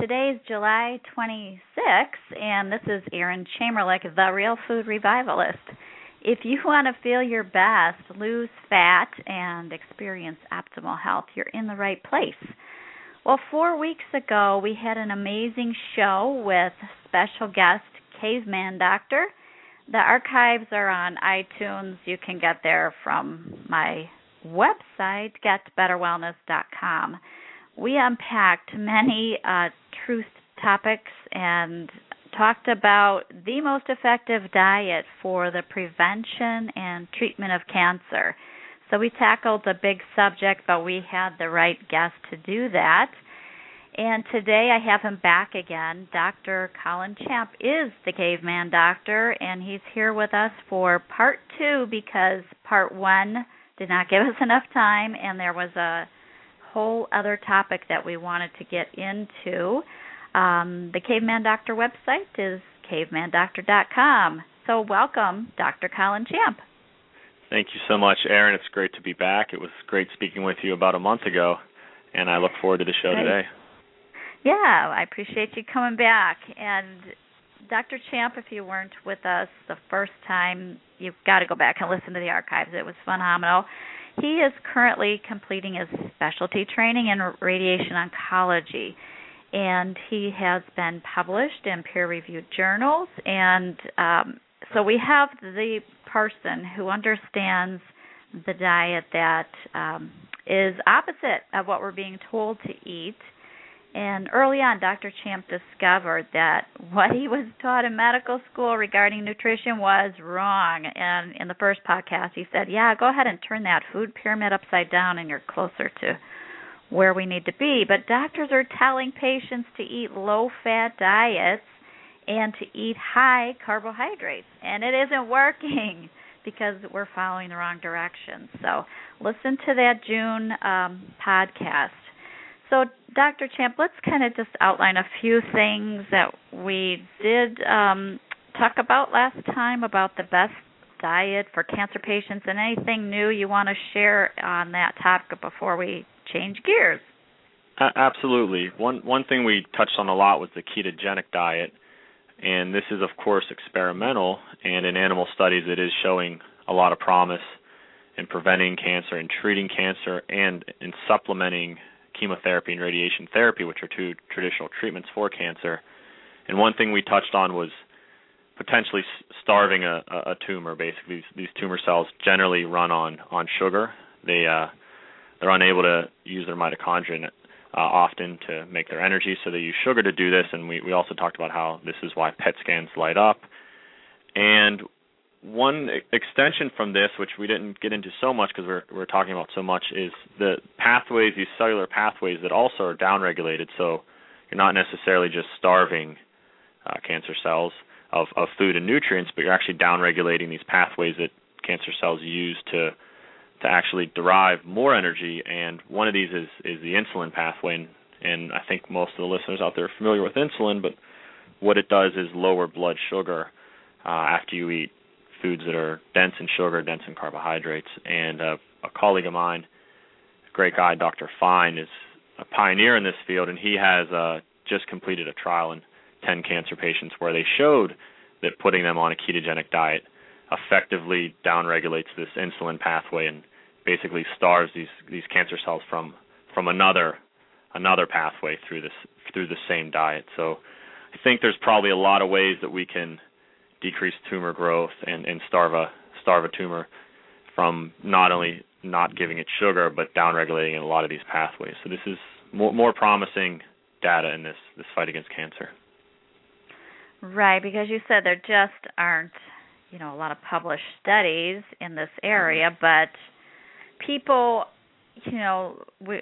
Today's July 26th, and this is Erin Chamerlik, the Real Food Revivalist. If you want to feel your best, lose fat, and experience optimal health, you're in the right place. Well, four weeks ago, we had an amazing show with special guest Caveman Doctor. The archives are on iTunes. You can get there from my website, getbetterwellness.com. We unpacked many uh, truth topics and talked about the most effective diet for the prevention and treatment of cancer. So we tackled the big subject, but we had the right guest to do that. And today I have him back again. Dr. Colin Champ is the caveman doctor, and he's here with us for part two because part one did not give us enough time, and there was a whole other topic that we wanted to get into. Um, the Caveman Doctor website is cavemandoctor.com. So, welcome, Dr. Colin Champ. Thank you so much, Erin. It's great to be back. It was great speaking with you about a month ago, and I look forward to the show Great. today. Yeah, I appreciate you coming back. And Dr. Champ, if you weren't with us the first time, you've got to go back and listen to the archives. It was phenomenal. He is currently completing his specialty training in radiation oncology, and he has been published in peer-reviewed journals. And um, so we have the person who understands the diet that um, is opposite of what we're being told to eat. And early on, Dr. Champ discovered that what he was taught in medical school regarding nutrition was wrong. And in the first podcast, he said, Yeah, go ahead and turn that food pyramid upside down, and you're closer to where we need to be. But doctors are telling patients to eat low fat diets and to eat high carbohydrates. And it isn't working because we're following the wrong direction. So listen to that June um, podcast. So, Dr. Champ, let's kind of just outline a few things that we did um, talk about last time about the best diet for cancer patients and anything new you want to share on that topic before we change gears. Absolutely. One one thing we touched on a lot was the ketogenic diet, and this is of course experimental. And in animal studies, it is showing a lot of promise in preventing cancer and treating cancer, and in supplementing chemotherapy and radiation therapy, which are two traditional treatments for cancer. And one thing we touched on was potentially starving a, a tumor. Basically, these, these tumor cells generally run on on sugar. They uh, they're unable to use their mitochondria uh, often to make their energy, so they use sugar to do this. And we we also talked about how this is why PET scans light up. And one extension from this, which we didn't get into so much because we're we're talking about so much, is the pathways, these cellular pathways that also are downregulated. So you're not necessarily just starving uh, cancer cells of of food and nutrients, but you're actually downregulating these pathways that cancer cells use to to actually derive more energy. And one of these is is the insulin pathway, and, and I think most of the listeners out there are familiar with insulin, but what it does is lower blood sugar uh, after you eat foods that are dense in sugar, dense in carbohydrates. And uh, a colleague of mine, a great guy, Dr. Fine, is a pioneer in this field, and he has uh, just completed a trial in 10 cancer patients where they showed that putting them on a ketogenic diet effectively downregulates this insulin pathway and basically starves these these cancer cells from from another another pathway through this through the same diet. So I think there's probably a lot of ways that we can decrease tumor growth and, and starve a starve a tumor from not only not giving it sugar but downregulating a lot of these pathways. So this is more more promising data in this this fight against cancer. Right, because you said there just aren't you know a lot of published studies in this area, mm-hmm. but people, you know, we,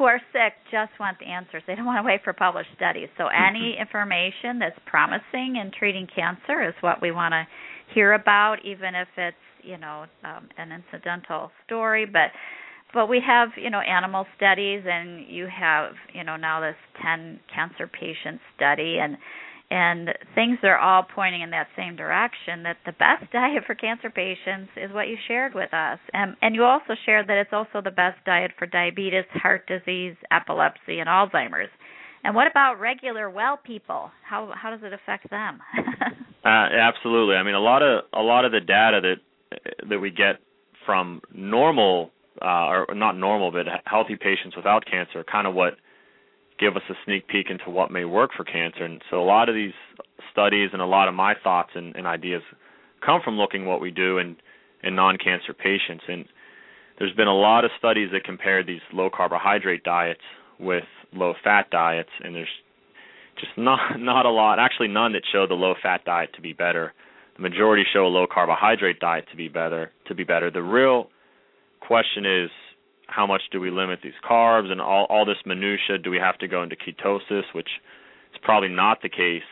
who are sick just want the answers. They don't want to wait for published studies. So any information that's promising in treating cancer is what we want to hear about, even if it's you know um, an incidental story. But but we have you know animal studies, and you have you know now this 10 cancer patient study, and and things are all pointing in that same direction that the best diet for cancer patients is what you shared with us. And and you also shared that it's also the best diet for diabetes heart disease epilepsy and alzheimer's. And what about regular well people? How how does it affect them? Uh, absolutely. I mean a lot of a lot of the data that that we get from normal uh, or not normal but healthy patients without cancer kind of what give us a sneak peek into what may work for cancer. And so a lot of these studies and a lot of my thoughts and, and ideas come from looking what we do in, in non-cancer patients. And there's been a lot of studies that compare these low carbohydrate diets with low fat diets, and there's just not not a lot, actually none that show the low fat diet to be better. The majority show a low carbohydrate diet to be better. To be better, the real question is how much do we limit these carbs and all all this minutia do we have to go into ketosis which is probably not the case.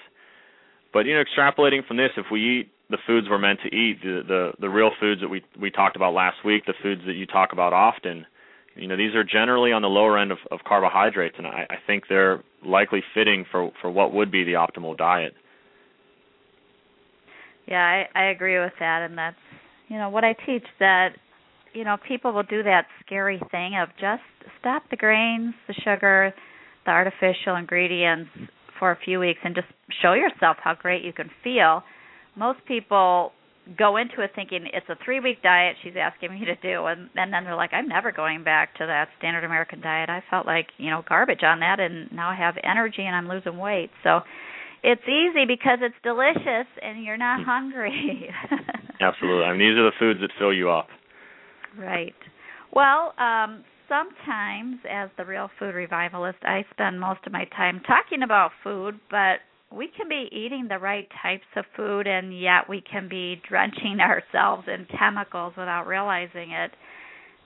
But you know extrapolating from this if we eat the foods we're meant to eat the the the real foods that we we talked about last week the foods that you talk about often you know these are generally on the lower end of, of carbohydrates and I, I think they're likely fitting for for what would be the optimal diet. Yeah I, I agree with that and that's you know what I teach that you know, people will do that scary thing of just stop the grains, the sugar, the artificial ingredients for a few weeks and just show yourself how great you can feel. Most people go into it thinking it's a three week diet she's asking me to do and, and then they're like i'm never going back to that standard american diet. I felt like you know garbage on that and now i have energy and i'm losing weight. So it's easy because it's delicious and you're not hmm. hungry. Absolutely. I mean these are the foods that fill you up Right. Well, um, sometimes as the real food revivalist, I spend most of my time talking about food, but we can be eating the right types of food and yet we can be drenching ourselves in chemicals without realizing it.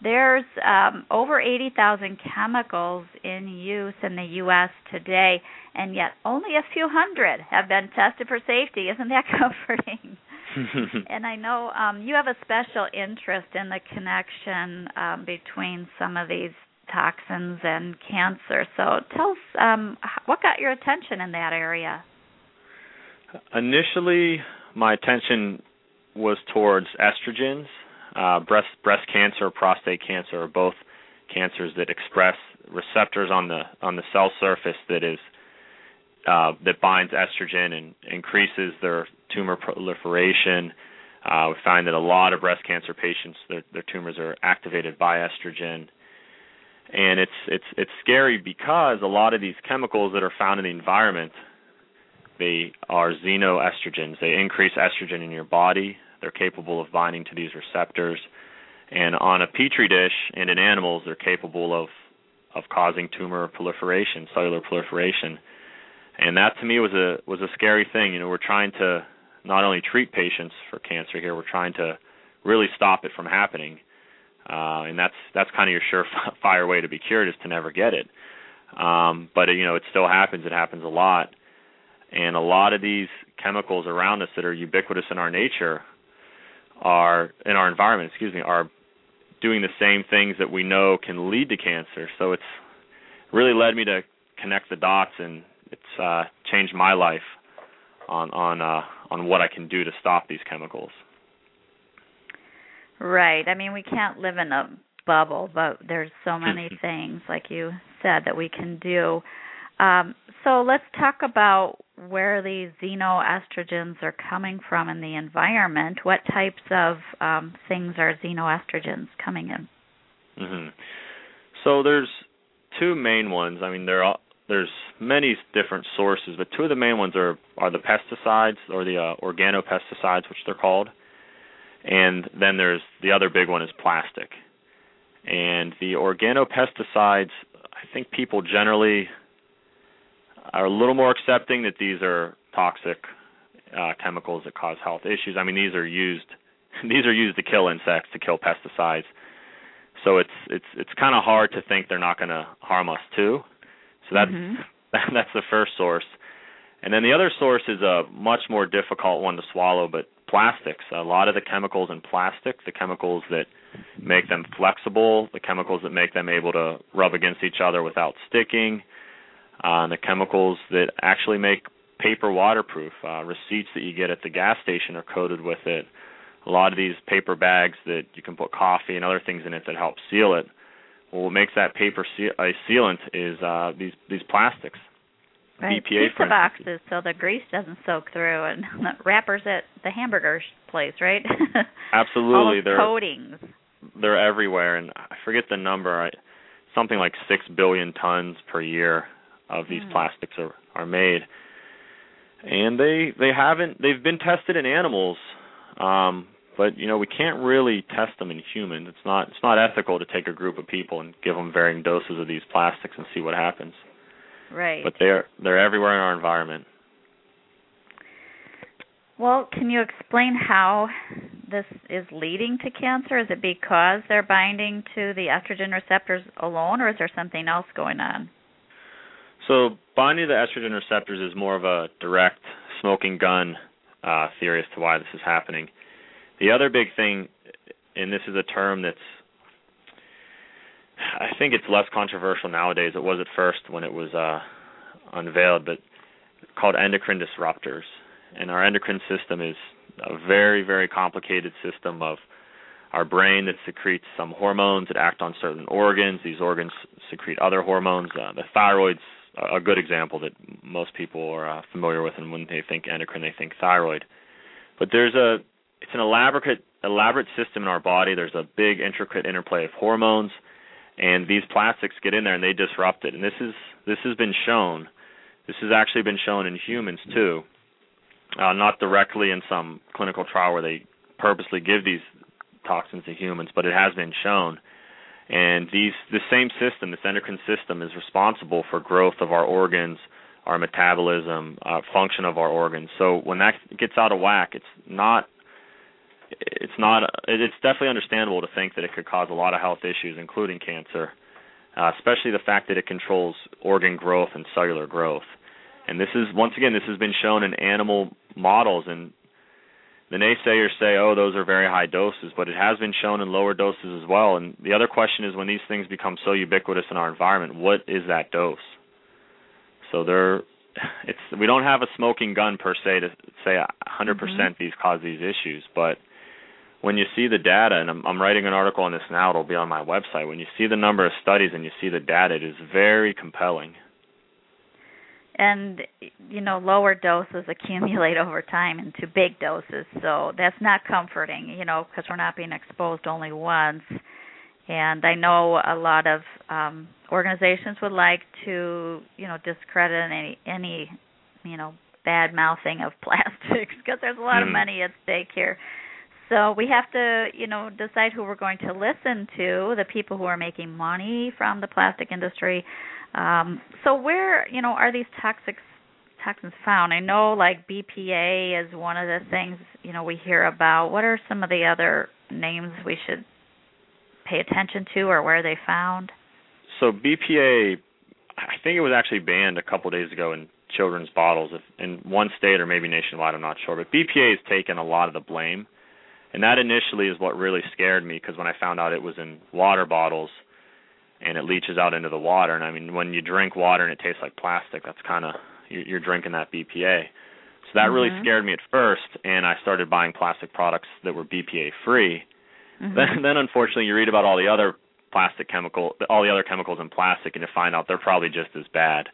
There's um, over 80,000 chemicals in use in the U.S. today, and yet only a few hundred have been tested for safety. Isn't that comforting? and I know um, you have a special interest in the connection um, between some of these toxins and cancer. So tell us um, what got your attention in that area? Initially, my attention was towards estrogens. Uh, breast breast cancer, prostate cancer are both cancers that express receptors on the on the cell surface that is uh, that binds estrogen and increases their tumor proliferation. Uh, we find that a lot of breast cancer patients, their, their tumors are activated by estrogen, and it's it's it's scary because a lot of these chemicals that are found in the environment, they are xenoestrogens. They increase estrogen in your body. They're capable of binding to these receptors, and on a petri dish and in animals, they're capable of of causing tumor proliferation, cellular proliferation and that to me was a was a scary thing. You know, we're trying to not only treat patients for cancer here, we're trying to really stop it from happening. Uh, and that's that's kind of your surefire way to be cured is to never get it. Um, but you know, it still happens. It happens a lot, and a lot of these chemicals around us that are ubiquitous in our nature are in our environment. Excuse me, are doing the same things that we know can lead to cancer. So it's really led me to connect the dots and it's uh, changed my life on on uh, on what I can do to stop these chemicals. Right. I mean, we can't live in a bubble, but there's so many things, like you said, that we can do. Um, so let's talk about where these xenoestrogens are coming from in the environment. What types of um, things are xenoestrogens coming in? Mm-hmm. So there's two main ones. I mean, they're all, there's many different sources, but two of the main ones are are the pesticides or the uh, organopesticides, which they're called, and then there's the other big one is plastic. And the organopesticides, I think people generally are a little more accepting that these are toxic uh, chemicals that cause health issues. I mean, these are used these are used to kill insects, to kill pesticides. So it's it's it's kind of hard to think they're not going to harm us too. So that's Mhm. that's the first source. And then the other source is a much more difficult one to swallow, but plastics. A lot of the chemicals in plastic, the chemicals that make them flexible, the chemicals that make them able to rub against each other without sticking, uh, the chemicals that actually make paper waterproof. Uh, receipts that you get at the gas station are coated with it. A lot of these paper bags that you can put coffee and other things in it that help seal it. Well, what makes that paper seal- a sealant is uh, these these plastics. Right. BPA, Pizza boxes so the grease doesn't soak through, and wrappers at the hamburger place, right? Absolutely, they're coatings. they're everywhere, and I forget the number. I, something like six billion tons per year of these Hmm. plastics are are made, and they they haven't they've been tested in animals, um, but you know we can't really test them in humans. It's not it's not ethical to take a group of people and give them varying doses of these plastics and see what happens. Right. But they're they're everywhere in our environment. Well, can you explain how this is leading to cancer? Is it because they're binding to the estrogen receptors alone, or is there something else going on? So binding to the estrogen receptors is more of a direct smoking gun uh, theory as to why this is happening. The other big thing, and this is a term that's, I think it's less controversial nowadays. It was at first when it was uh, unveiled, but called endocrine disruptors. And our endocrine system is a very, very complicated system of our brain that secretes some hormones that act on certain organs. These organs secrete other hormones. Uh, the thyroid's a good example that most people are uh, familiar with, and when they think endocrine, they think thyroid. But there's a it's an elaborate elaborate system in our body. There's a big intricate interplay of hormones, and these plastics get in there and they disrupt it. And this is this has been shown. This has actually been shown in humans too, uh, not directly in some clinical trial where they purposely give these toxins to humans, but it has been shown. And these the same system, this endocrine system, is responsible for growth of our organs, our metabolism, uh, function of our organs. So when that gets out of whack, it's not it's not it's definitely understandable to think that it could cause a lot of health issues including cancer uh, especially the fact that it controls organ growth and cellular growth. And this is once again this has been shown in animal models and the naysayers say oh those are very high doses but it has been shown in lower doses as well. And the other question is when these things become so ubiquitous in our environment what is that dose? So they're it's we don't have a smoking gun per se to say 100% these cause these issues but when you see the data, and I'm, I'm writing an article on this now, it'll be on my website. When you see the number of studies and you see the data, it is very compelling. And you know, lower doses accumulate over time into big doses, so that's not comforting. You know, because we're not being exposed only once. And I know a lot of um, organizations would like to, you know, discredit any any, you know, bad mouthing of plastics because there's a lot of Mm. money at stake here. So we have to, you know, decide who we're going to listen to, the people who are making money from the plastic industry. Um, so where, you know, are these toxic toxins found? I know like BPA is one of the things, you know, we hear about. What are some of the other names we should pay attention to or where are they found? So BPA, I think it was actually banned a couple of days ago in children's bottles in one state or maybe nationwide. I'm not sure, but BPA has taken a lot of the blame, and that initially is what really scared me because when I found out it was in water bottles and it leaches out into the water, and I mean when you drink water and it tastes like plastic, that's kind of you're, you're drinking that BPA. So that really Mhm. scared me at first, and I started buying plastic products that were BPA free. Mhm. Then, then unfortunately, you read about all the other plastic chemical, all the other chemicals in plastic, and you find out they're probably just as bad.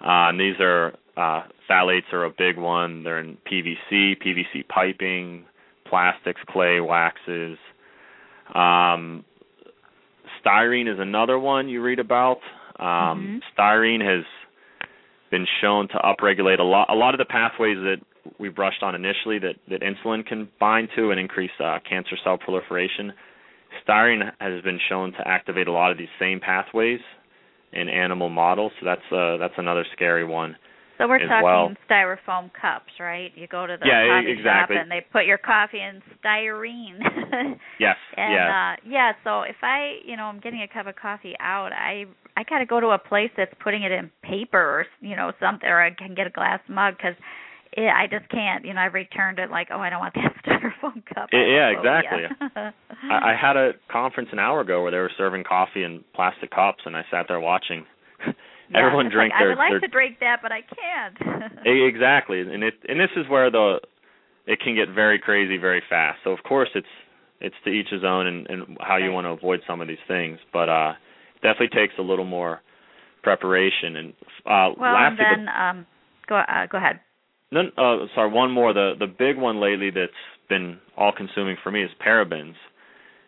Uh, and these are uh, phthalates are a big one. They're in PVC, PVC piping, plastics, clay, waxes. Um, styrene is another one you read about. Um, Styrene has been shown to upregulate a lot a lot of the pathways that we brushed on initially that that insulin can bind to and increase uh, cancer cell proliferation. Styrene has been shown to activate a lot of these same pathways in animal models, so that's uh, that's another scary one. So we're talking well. styrofoam cups, right? You go to the Yeah, coffee exactly. shop and they put your coffee in styrene. Yes, and yeah. uh yeah, so if I, you know, I'm getting a cup of coffee out, I I got to go to a place that's putting it in paper or, you know, something or I can get a glass mug cuz it, I just can't, you know, I've returned it like, oh, I don't want that styrofoam cup. Yeah, yeah, exactly. I, I had a conference an hour ago where they were serving coffee in plastic cups, and I sat there watching. Yeah, Everyone like, their, I would like their to drink that, but I can't. Exactly, and it and this is where the it can get very crazy very fast. So of course it's it's to each his own and, and how you want to avoid some of these things, but uh definitely takes a little more preparation and uh well, and lastly but then um go uh, go ahead. None, uh, sorry, one more. The the big one lately that's been all consuming for me is parabens.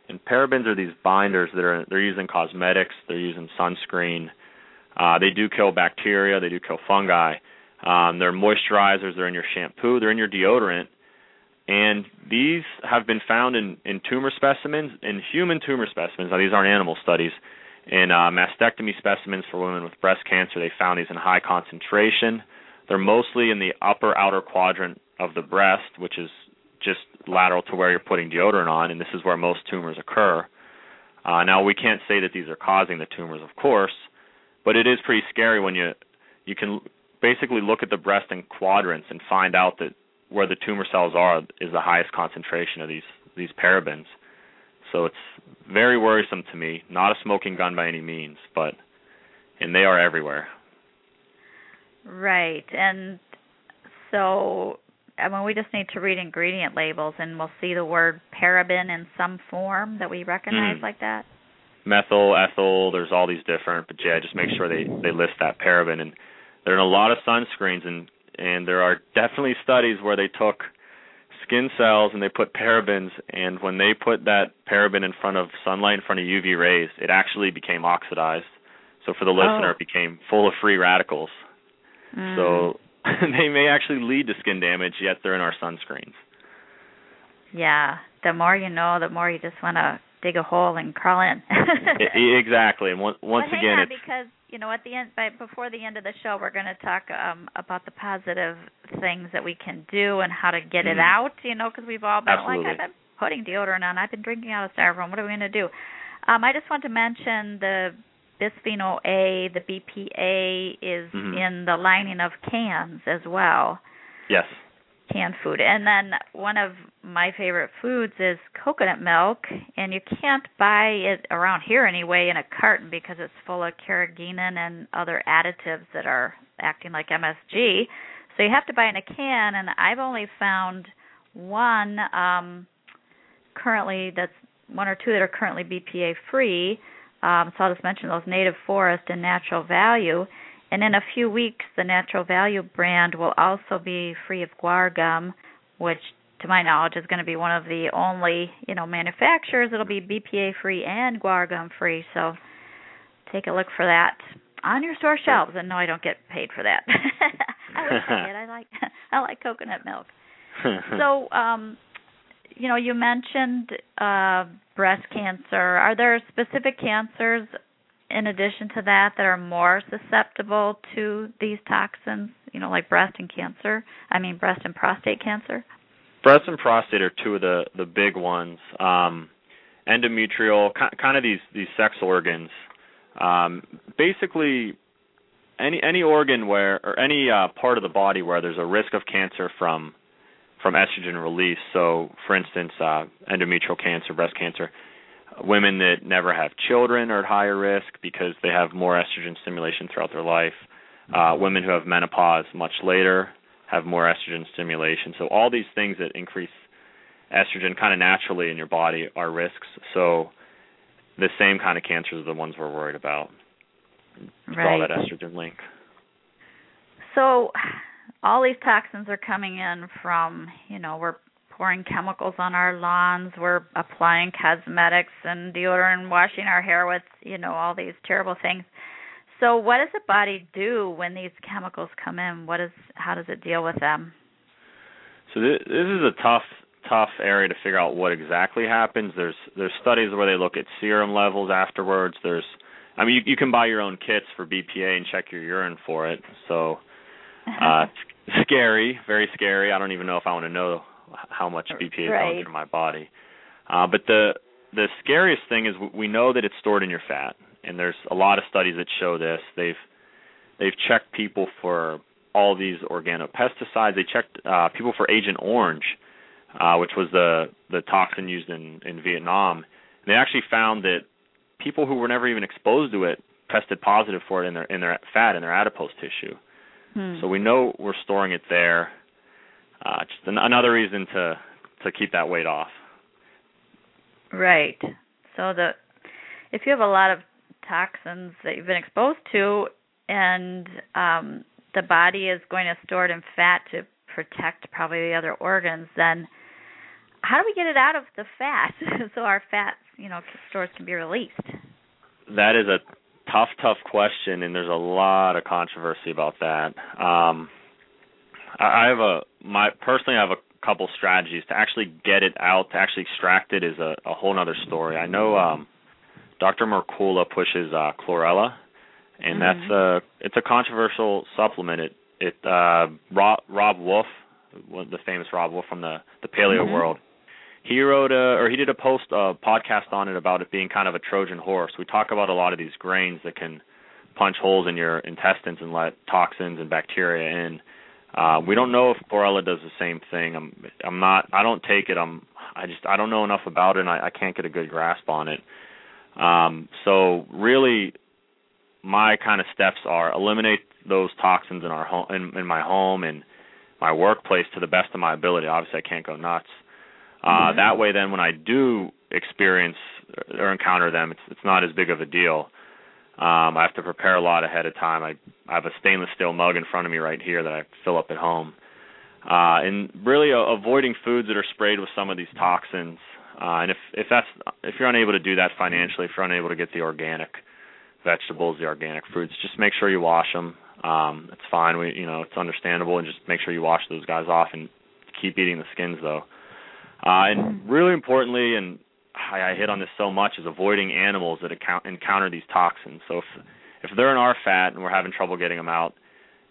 And parabens are these binders that are they're used in cosmetics, they're used in sunscreen. Uh, they do kill bacteria, they do kill fungi. Um, they're moisturizers, they're in your shampoo, they're in your deodorant. And these have been found in, in tumor specimens, in human tumor specimens. Now, these aren't animal studies. In uh, mastectomy specimens for women with breast cancer, they found these in high concentration. They're mostly in the upper outer quadrant of the breast, which is just lateral to where you're putting deodorant on, and this is where most tumors occur. Uh, now, we can't say that these are causing the tumors, of course, but it is pretty scary when you you can basically look at the breast in quadrants and find out that where the tumor cells are is the highest concentration of these these parabens. So it's very worrisome to me. Not a smoking gun by any means, but and they are everywhere. Right. And so I mean we just need to read ingredient labels and we'll see the word paraben in some form that we recognize Mm. like that. Methyl, ethyl, there's all these different, but yeah, just make sure they they list that paraben and they're a lot of sunscreens and and there are definitely studies where they took skin cells and they put parabens and when they put that paraben in front of sunlight in front of UV rays, it actually became oxidized. So for the listener, Oh. it became full of free radicals. Mm. So they may actually lead to skin damage, yet they're in our sunscreens. yeah, the more you know, the more you just want to dig a hole and crawl in. Exactly, and once once but hang again, on, it's because you know at the end, by before the end of the show, we're going to talk um about the positive things that we can do and how to get it Mhm. out. You know, because we've all been Absolutely. like, I've been putting deodorant on, I've been drinking out of styrofoam. What are we going to do? Um, I just want to mention the bisphenol A, the BPA, is Mhm. in the lining of cans as well yes, canned food. And then one of my favorite foods is coconut milk, and you can't buy it around here anyway in a carton because it's full of carrageenan and other additives that are acting like MSG. So you have to buy in a can, and I've only found one um currently that's one or two that are currently BPA free. Um, so I'll just mention those Native Forest and Natural Value. And in a few weeks, the Natural Value brand will also be free of guar gum, which, to my knowledge, is going to be one of the only you know manufacturers that'll be BPA free and guar gum free. So take a look for that on your store shelves. And no, I don't get paid for that. I wish I did. I like I like coconut milk. So, um, you know, you mentioned uh, breast cancer. Are there specific cancers in addition to that that are more susceptible to these toxins? You know, like breast and cancer. I mean, breast and prostate cancer. Breast and prostate are two of the the big ones. Um, endometrial, ki- kind of these these sex organs. Um, basically, any any organ where or any uh, part of the body where there's a risk of cancer from from estrogen release. So, for instance, uh, endometrial cancer, breast cancer. Women that never have children are at higher risk because they have more estrogen stimulation throughout their life. Uh, women who have menopause much later have more estrogen stimulation. So all these things that increase estrogen kind of naturally in your body are risks. So the same kind of cancers are the ones we're worried about. It's all that estrogen link. So all these toxins are coming in from, you know, we're pouring chemicals on our lawns, we're applying cosmetics and deodorant washing our hair with, you know, all these terrible things. So what does the body do when these chemicals come in? What is how does it deal with them? So this, this is a tough tough area to figure out what exactly happens. There's there's studies where they look at serum levels afterwards. There's I mean you, you can buy your own kits for BPA and check your urine for it. So uh, scary, very scary. I don't even know if I want to know how much BPA is Right. going through my body. Uh, but the the scariest thing is we know that it's stored in your fat, and there's a lot of studies that show this. They've they've checked people for all these organopesticides. They checked uh, people for Agent Orange, uh, which was the the toxin used in in Vietnam. And they actually found that people who were never even exposed to it tested positive for it in their in their fat in their adipose tissue. Hmm. So we know we're storing it there. Uh, just an, another reason to to keep that weight off. Right. So the if you have a lot of toxins that you've been exposed to and um the body is going to store it in fat to protect probably the other organs, then how do we get it out of the fat so our fat, you know, stores can be released? That is a tough, tough question, and there's a lot of controversy about that. Um, I have a my personally I have a couple strategies to actually get it out, to actually extract it is a, a whole other story. I know um, Dr. Mercola pushes uh, chlorella, and that's a it's a controversial supplement. It it uh, Rob Robb Wolf, the famous Robb Wolf from the the paleo Mhm. world. He wrote a or he did a post uh, podcast on it about it being kind of a Trojan horse. We talk about a lot of these grains that can punch holes in your intestines and let toxins and bacteria in. Uh, we don't know if chlorella does the same thing. I'm I'm not I don't take it. I'm I just I don't know enough about it and I, I can't get a good grasp on it. Um, so really my kind of steps are eliminate those toxins in our home in, in my home and my workplace to the best of my ability. Obviously I can't go nuts. Uh that way then when I do experience or encounter them it's it's not as big of a deal. Um I have to prepare a lot ahead of time. I I have a stainless steel mug in front of me right here that I fill up at home. Uh and really uh, avoiding foods that are sprayed with some of these toxins. Uh and if if that's if you're unable to do that financially, if you're unable to get the organic vegetables, the organic fruits, just make sure you wash them. Um it's fine. We you know, it's understandable and just make sure you wash those guys off and keep eating the skins though. Uh, and really importantly, and I, I hit on this so much, is avoiding animals that account, encounter these toxins. So if if they're in our fat and we're having trouble getting them out,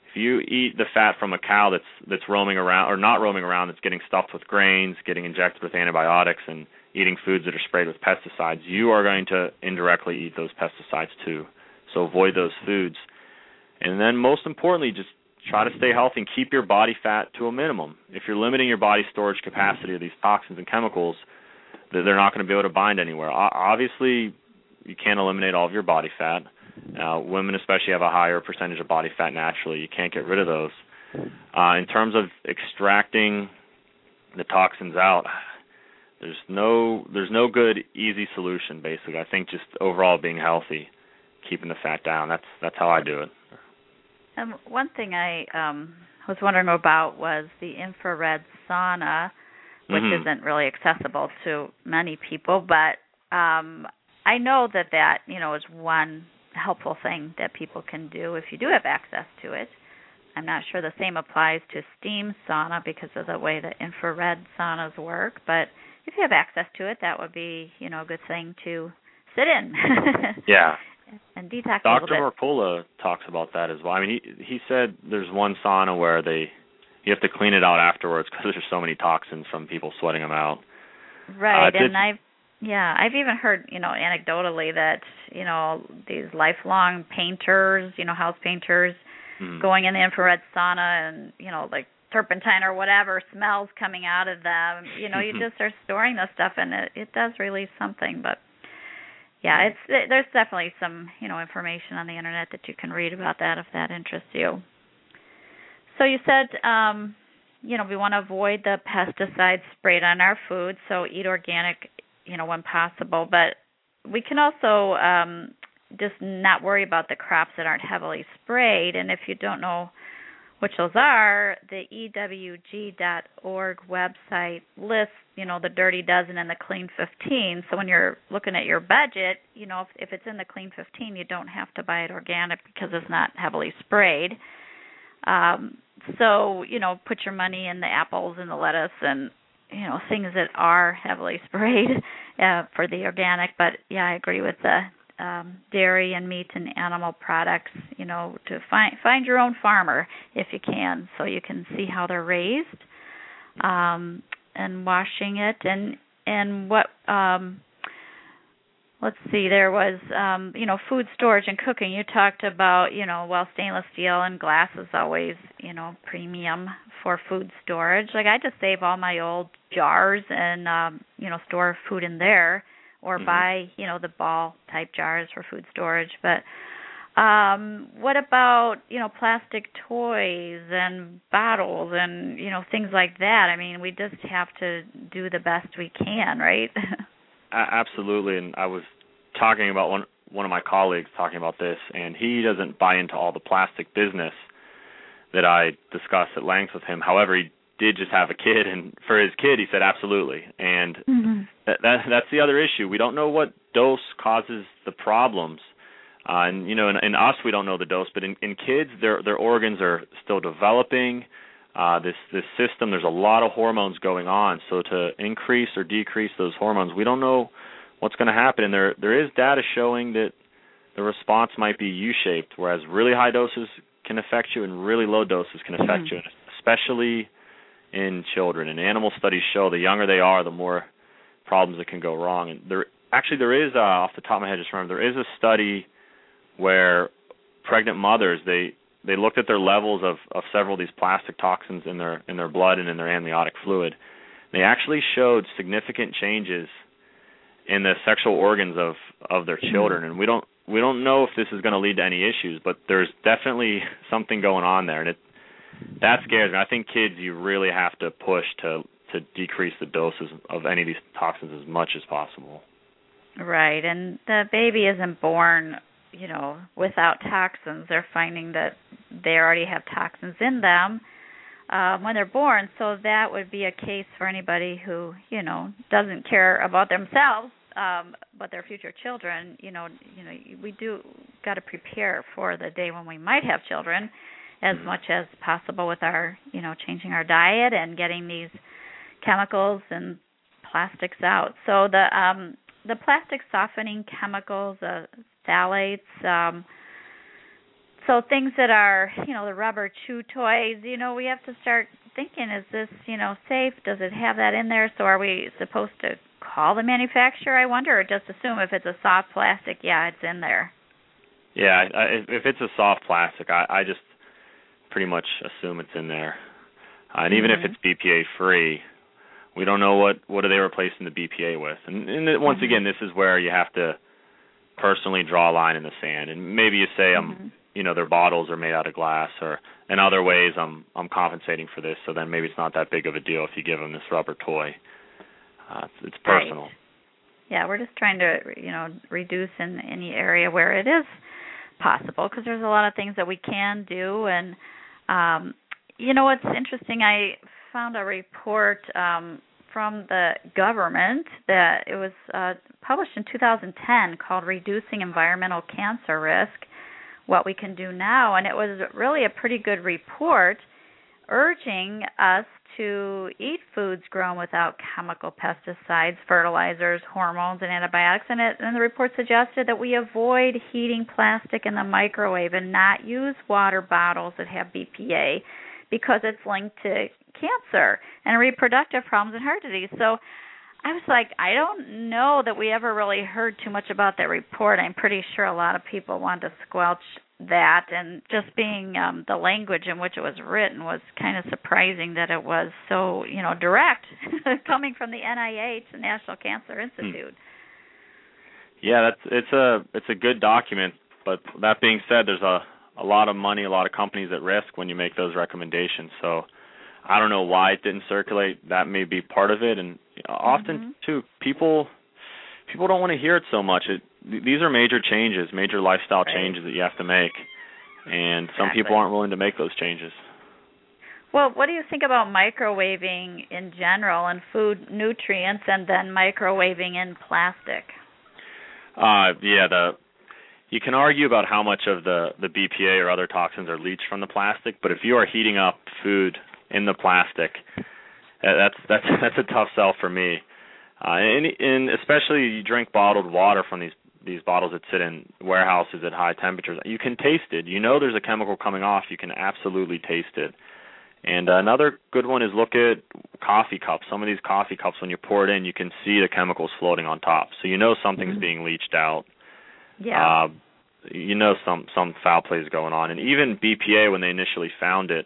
if you eat the fat from a cow that's that's roaming around or not roaming around, that's getting stuffed with grains, getting injected with antibiotics, and eating foods that are sprayed with pesticides, you are going to indirectly eat those pesticides too. So avoid those foods. And then most importantly, just try to stay healthy and keep your body fat to a minimum. If you're limiting your body storage capacity of these toxins and chemicals, they're not going to be able to bind anywhere. Obviously, you can't eliminate all of your body fat. Uh, women especially have a higher percentage of body fat naturally. You can't get rid of those. Uh, in terms of extracting the toxins out, there's no there's no good easy solution. Basically, I think just overall being healthy, keeping the fat down. That's that's how I do it. Um, one thing I um, was wondering about was the infrared sauna, which Mhm. isn't really accessible to many people, but um, I know that that you know is one helpful thing that people can do if you do have access to it. I'm not sure the same applies to steam sauna because of the way the infrared saunas work, but if you have access to it, that would be you know a good thing to sit in. Yeah. and detox a little Dr. bit. Mercola talks about that as well. I mean, he he said there's one sauna where they you have to clean it out afterwards because there's so many toxins from people sweating them out. Right, Uh, and I've yeah, I've even heard, you know, anecdotally that, you know, these lifelong painters, you know, house painters Mhm. going in the infrared sauna and, you know, like turpentine or whatever smells coming out of them. You know, you just are storing this stuff and it it does release something, but yeah, it's it, there's definitely some, you know, information on the internet that you can read about that if that interests you. So you said um you know, we want to avoid the pesticides sprayed on our food, so eat organic, you know, when possible. But we can also um, just not worry about the crops that aren't heavily sprayed. And if you don't know which those are, the EWG.org website lists, you know, the Dirty Dozen and the Clean 15. So when you're looking at your budget, you know, if, if it's in the Clean 15, you don't have to buy it organic because it's not heavily sprayed. Um, so you know, put your money in the apples and the lettuce and you know things that are heavily sprayed uh, for the organic. But yeah, I agree with the um, dairy and meat and animal products. You know, to find find your own farmer if you can, so you can see how they're raised, um, and washing it, and and what um, let's see there was um you know food storage and cooking. You talked about you know well stainless steel and glass is always you know premium for food storage. Like i just save all my old jars and um you know store food in there or Mhm. buy you know the ball type jars for food storage but um what about you know plastic toys and bottles and you know things like that i mean we just have to do the best we can right absolutely, and I was talking about one one of my colleagues talking about this, and he doesn't buy into all the plastic business that I discussed at length with him. However, he did just have a kid, and for his kid, he said absolutely, and mm-hmm. That, that that's the other issue. We don't know what dose causes the problems. Uh, and you know, in, in us, we don't know the dose, but in, in kids, their their organs are still developing. Uh, this this system, there's a lot of hormones going on. So to increase or decrease those hormones, we don't know what's going to happen. And there there is data showing that the response might be U-shaped, whereas really high doses can affect you and really low doses can affect Mhm. you, especially in children. And animal studies show the younger they are, the more problems that can go wrong. And there actually there is uh, off the top of my head, just remember there is a study where pregnant mothers they they looked at their levels of of several of these plastic toxins in their in their blood and in their amniotic fluid. They actually showed significant changes in the sexual organs of of their children, and we don't we don't know if this is going to lead to any issues, but there's definitely something going on there, and it that scares me. I think kids, you really have to push to to decrease the doses of any of these toxins as much as possible. Right, and the baby isn't born, you know, without toxins. They're finding that they already have toxins in them um, when they're born. So that would be a case for anybody who, you know, doesn't care about themselves, um, but their future children. You know, you know, we do got to prepare for the day when we might have children, as Mhm. much as possible with our, you know, changing our diet and getting these chemicals and plastics out. So the um the plastic softening chemicals, uh, phthalates, um so things that are, you know, the rubber chew toys, you know, we have to start thinking is this, you know, safe? Does it have that in there? So are we supposed to call the manufacturer, I wonder, or just assume if it's a soft plastic, yeah, it's in there. Yeah, I, if, it's a soft plastic, I, I just pretty much assume it's in there. Uh, and even Mhm. if it's BPA free, we don't know what what are they replacing the BPA with. And, and once Mhm. again, this is where you have to personally draw a line in the sand. And maybe you say, um, Mhm. you know, their bottles are made out of glass, or in other ways, I'm I'm compensating for this. So then maybe it's not that big of a deal if you give them this rubber toy. Uh, it's, it's Right. personal. Yeah, we're just trying to, you know, reduce in any area where it is possible because there's a lot of things that we can do and um you know what's interesting I found a report um from the government that it was uh published in 2010 called Reducing Environmental Cancer Risk what we can do now and it was really a pretty good report urging us to eat foods grown without chemical pesticides, fertilizers, hormones, and antibiotics. And, it, and the report suggested that we avoid heating plastic in the microwave and not use water bottles that have BPA because it's linked to cancer and reproductive problems and heart disease. So I was like, I don't know that we ever really heard too much about that report. I'm pretty sure a lot of people wanted to squelch that and just being um the language in which it was written was kind of surprising that it was so you know direct coming from the NIH the National Cancer Institute Yeah, that's it's a it's a good document, but that being said, there's a a lot of money, a lot of companies at risk when you make those recommendations. So I don't know why it didn't circulate. That may be part of it, and often Mhm. too people people don't want to hear it so much. It these are major changes, major lifestyle Right. changes that you have to make, and some people aren't willing to make those changes. well what do you think about microwaving in general and food nutrients and then microwaving in plastic Uh, yeah, the you can argue about how much of the the BPA or other toxins are leached from the plastic, but if you are heating up food in the plastic, that's that's that's a tough sell for me. Uh, and, and especially you drink bottled water from these these bottles that sit in warehouses at high temperatures. You can taste it. You know there's a chemical coming off. You can absolutely taste it. And another good one is look at coffee cups. Some of these coffee cups, when you pour it in, you can see the chemicals floating on top. So you know something's mm-hmm. being leached out. Yeah. Uh, you know some some foul play is going on. And even BPA, when they initially found it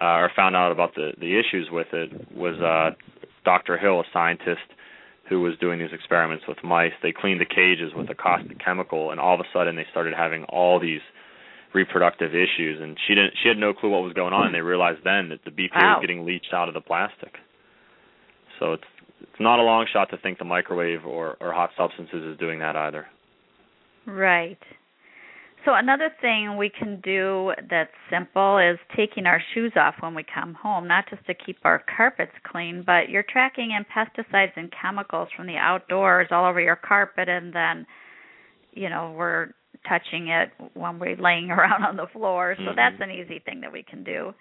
uh, or found out about the the issues with it, was uh, Dr. Hill, a scientist who was doing these experiments with mice. They cleaned the cages with a caustic chemical, and all of a sudden they started having all these reproductive issues. And she didn't. She had no clue what was going on. And they realized then that the BPA wow. was getting leached out of the plastic. So it's it's not a long shot to think the microwave or or hot substances is doing that either. Right. So another thing we can do that's simple is taking our shoes off when we come home, not just to keep our carpets clean, but you're tracking in pesticides and chemicals from the outdoors all over your carpet and then you know, we're touching it when we're laying around on the floor. So mm-hmm. that's an easy thing that we can do.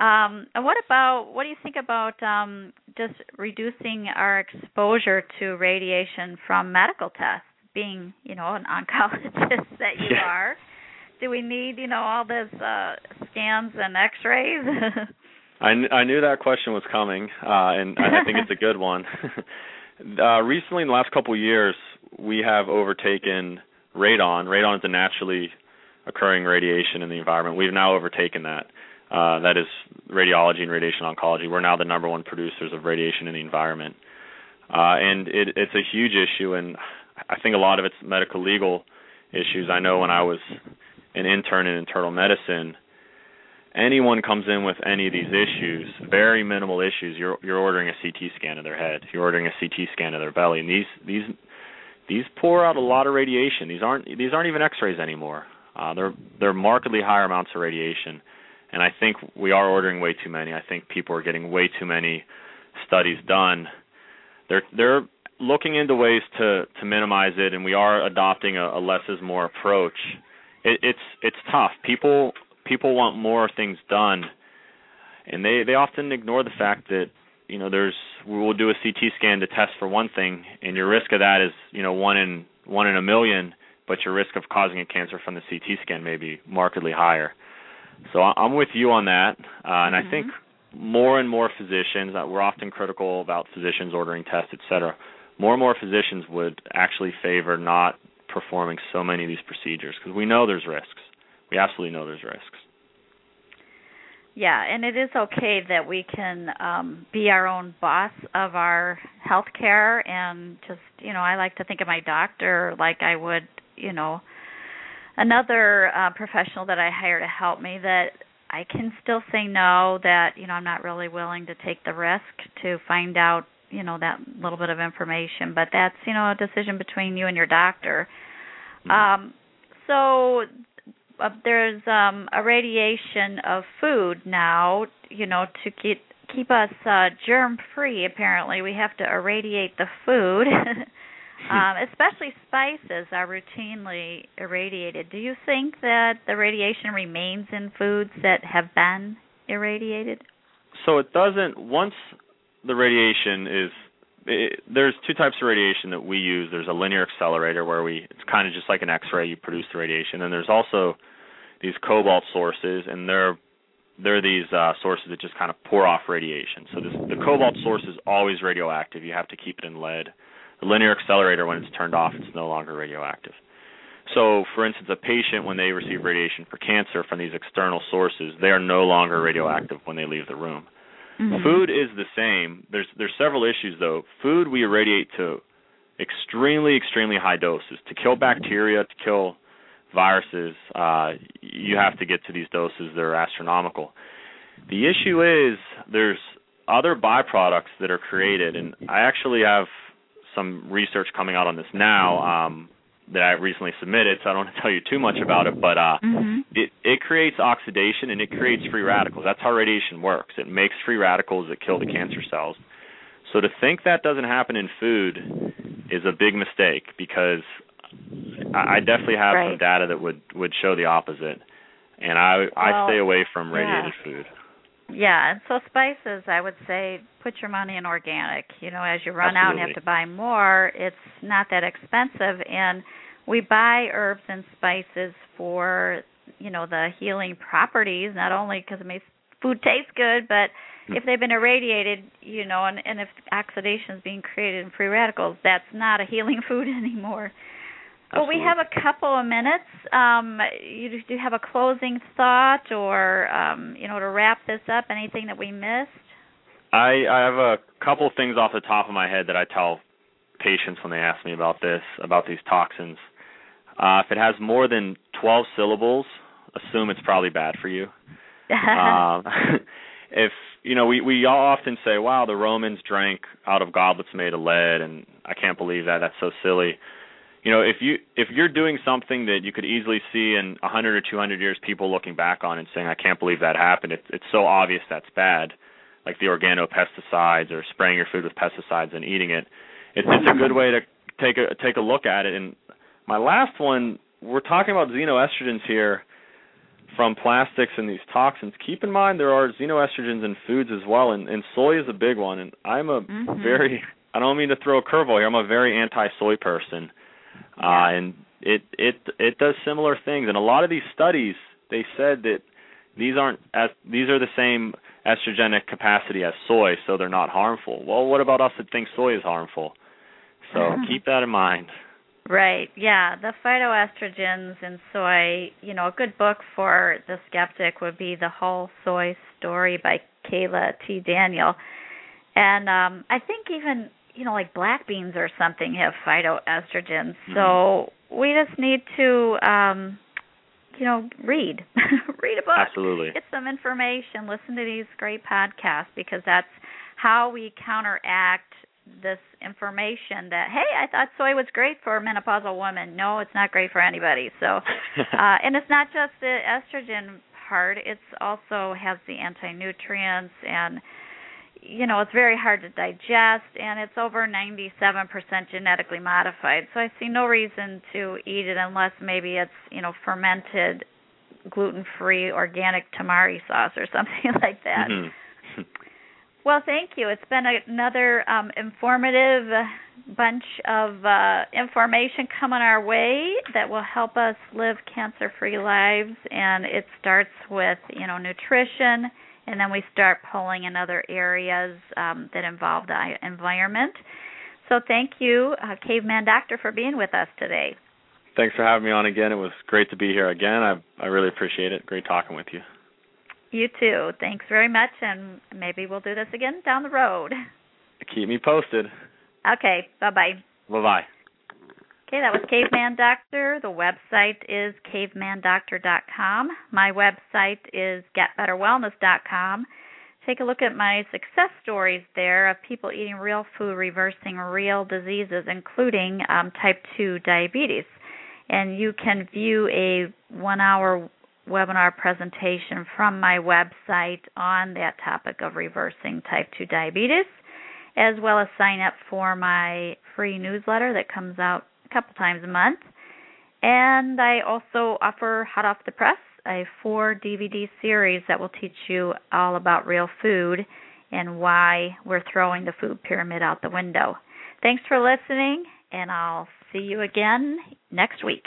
Um, and what about what do you think about um, just reducing our exposure to radiation from medical tests? Being, you know, an oncologist that you yeah. are, do we need, you know, all this uh scans and X-rays? I, kn- I knew that question was coming, uh, and I think it's a good one. uh, recently, in the last couple of years, we have overtaken radon. Radon is a naturally occurring radiation in the environment. We've now overtaken that. Uh, that is radiology and radiation oncology. We're now the number one producers of radiation in the environment, uh, and it, it's a huge issue. And I think a lot of it's medical legal issues. I know when I was an intern in internal medicine, anyone comes in with any of these issues, very minimal issues, you're you're ordering a CT scan of their head, you're ordering a CT scan of their belly, and these these these pour out a lot of radiation. These aren't these aren't even X-rays anymore. Uh, they're they're markedly higher amounts of radiation, and I think we are ordering way too many. I think people are getting way too many studies done. They're they're looking into ways to to minimize it, and we are adopting a, a less is more approach. It, it's it's tough. People people want more things done, and they they often ignore the fact that you know there's we will do a CT scan to test for one thing, and your risk of that is you know one in one in a million, but your risk of causing a cancer from the CT scan may be markedly higher. So I'm with you on that, uh, and mm-hmm. I think more and more physicians, uh, we're often critical about physicians ordering tests, et cetera more and more physicians would actually favor not performing so many of these procedures because we know there's risks. We absolutely know there's risks. Yeah, and it is okay that we can um be our own boss of our health care and just, you know, I like to think of my doctor like I would, you know, another uh professional that I hire to help me that I can still say no that, you know, I'm not really willing to take the risk to find out you know that little bit of information but that's you know a decision between you and your doctor. Mm-hmm. um so uh, there's um a radiation of food now you know to keep keep us uh germ free apparently. We have to irradiate the food. Um especially spices are routinely irradiated. Do you think that the radiation remains in foods that have been irradiated? So it doesn't once the radiation is it, there's two types of radiation that we use. There's a linear accelerator where we it's kind of just like an X-ray. You produce the radiation, and there's also these cobalt sources, and they're they're these uh, sources that just kind of pour off radiation. So this, the cobalt source is always radioactive. You have to keep it in lead. The linear accelerator, when it's turned off, it's no longer radioactive. So, for instance, a patient when they receive radiation for cancer from these external sources, they are no longer radioactive when they leave the room. Mm-hmm. Food is the same. There's there's several issues though. Food we irradiate to extremely extremely high doses to kill bacteria, to kill viruses. Uh, you have to get to these doses. They're astronomical. The issue is there's other byproducts that are created, and I actually have some research coming out on this now. Um, that I recently submitted, so I don't want to tell you too much about it. But uh, mm-hmm. it it creates oxidation and it creates free radicals. That's how radiation works. It makes free radicals that kill the cancer cells. So to think that doesn't happen in food is a big mistake because I, I definitely have right. some data that would would show the opposite, and I well, I stay away from radiated yeah. food. Yeah, and so spices, I would say, put your money in organic. You know, as you run Absolutely. out and have to buy more, it's not that expensive. And we buy herbs and spices for you know the healing properties, not only because it makes food taste good, but if they've been irradiated, you know, and, and if oxidation is being created in free radicals, that's not a healing food anymore. Well, we have a couple of minutes. Um, you do you have a closing thought, or um, you know, to wrap this up? Anything that we missed? I, I have a couple things off the top of my head that I tell patients when they ask me about this, about these toxins. Uh, if it has more than 12 syllables, assume it's probably bad for you. um, if you know, we we all often say, "Wow, the Romans drank out of goblets made of lead," and I can't believe that. That's so silly. You know, if you if you're doing something that you could easily see in 100 or 200 years, people looking back on and saying, "I can't believe that happened," it's it's so obvious that's bad, like the organopesticides or spraying your food with pesticides and eating it. It's it's a good way to take a take a look at it. And my last one, we're talking about xenoestrogens here from plastics and these toxins. Keep in mind there are xenoestrogens in foods as well, and, and soy is a big one. And I'm a Mhm. very I don't mean to throw a curveball here. I'm a very anti-soy person, Yeah. uh, and it it it does similar things. And a lot of these studies they said that these aren't as these are the same estrogenic capacity as soy, so they're not harmful. Well, what about us that think soy is harmful? So keep that in mind. Right. Yeah. The phytoestrogens in soy, you know, a good book for the skeptic would be The Whole Soy Story by Kaayla T. Daniel. And um I think even, you know, like black beans or something have phytoestrogens. So we just need to um you know, read. read a book Absolutely. get some information, listen to these great podcasts because that's how we counteract this information that hey, I thought soy was great for menopausal women. No, it's not great for anybody. So, uh and it's not just the estrogen part, it's also has the anti-nutrients and you know, it's very hard to digest and it's over 97% genetically modified. So I see no reason to eat it unless maybe it's, you know, fermented gluten-free organic tamari sauce or something like that. Mhm. Well, thank you. It's been another um, informative uh, bunch of uh, information coming our way that will help us live cancer-free lives. And it starts with, you know, nutrition, and then we start pulling in other areas um, that involve the environment. So, thank you, uh, Caveman Doctor, for being with us today. Thanks for having me on again. It was great to be here again. I I really appreciate it. Great talking with you. You too. Thanks very much, and maybe we'll do this again down the road. Keep me posted. Okay. Bye bye. Bye bye. Okay, that was Caveman Doctor. The website is cavemandoctor.com. My website is getbetterwellness.com. Take a look at my success stories there of people eating real food, reversing real diseases, including um, type 2 diabetes. And you can view a one hour webinar presentation from my website on that topic of reversing type 2 diabetes, as well as sign up for my free newsletter that comes out a couple times a month. And I also offer Hot Off the Press, a four DVD series that will teach you all about real food and why we're throwing the food pyramid out the window. Thanks for listening, and I'll see you again next week.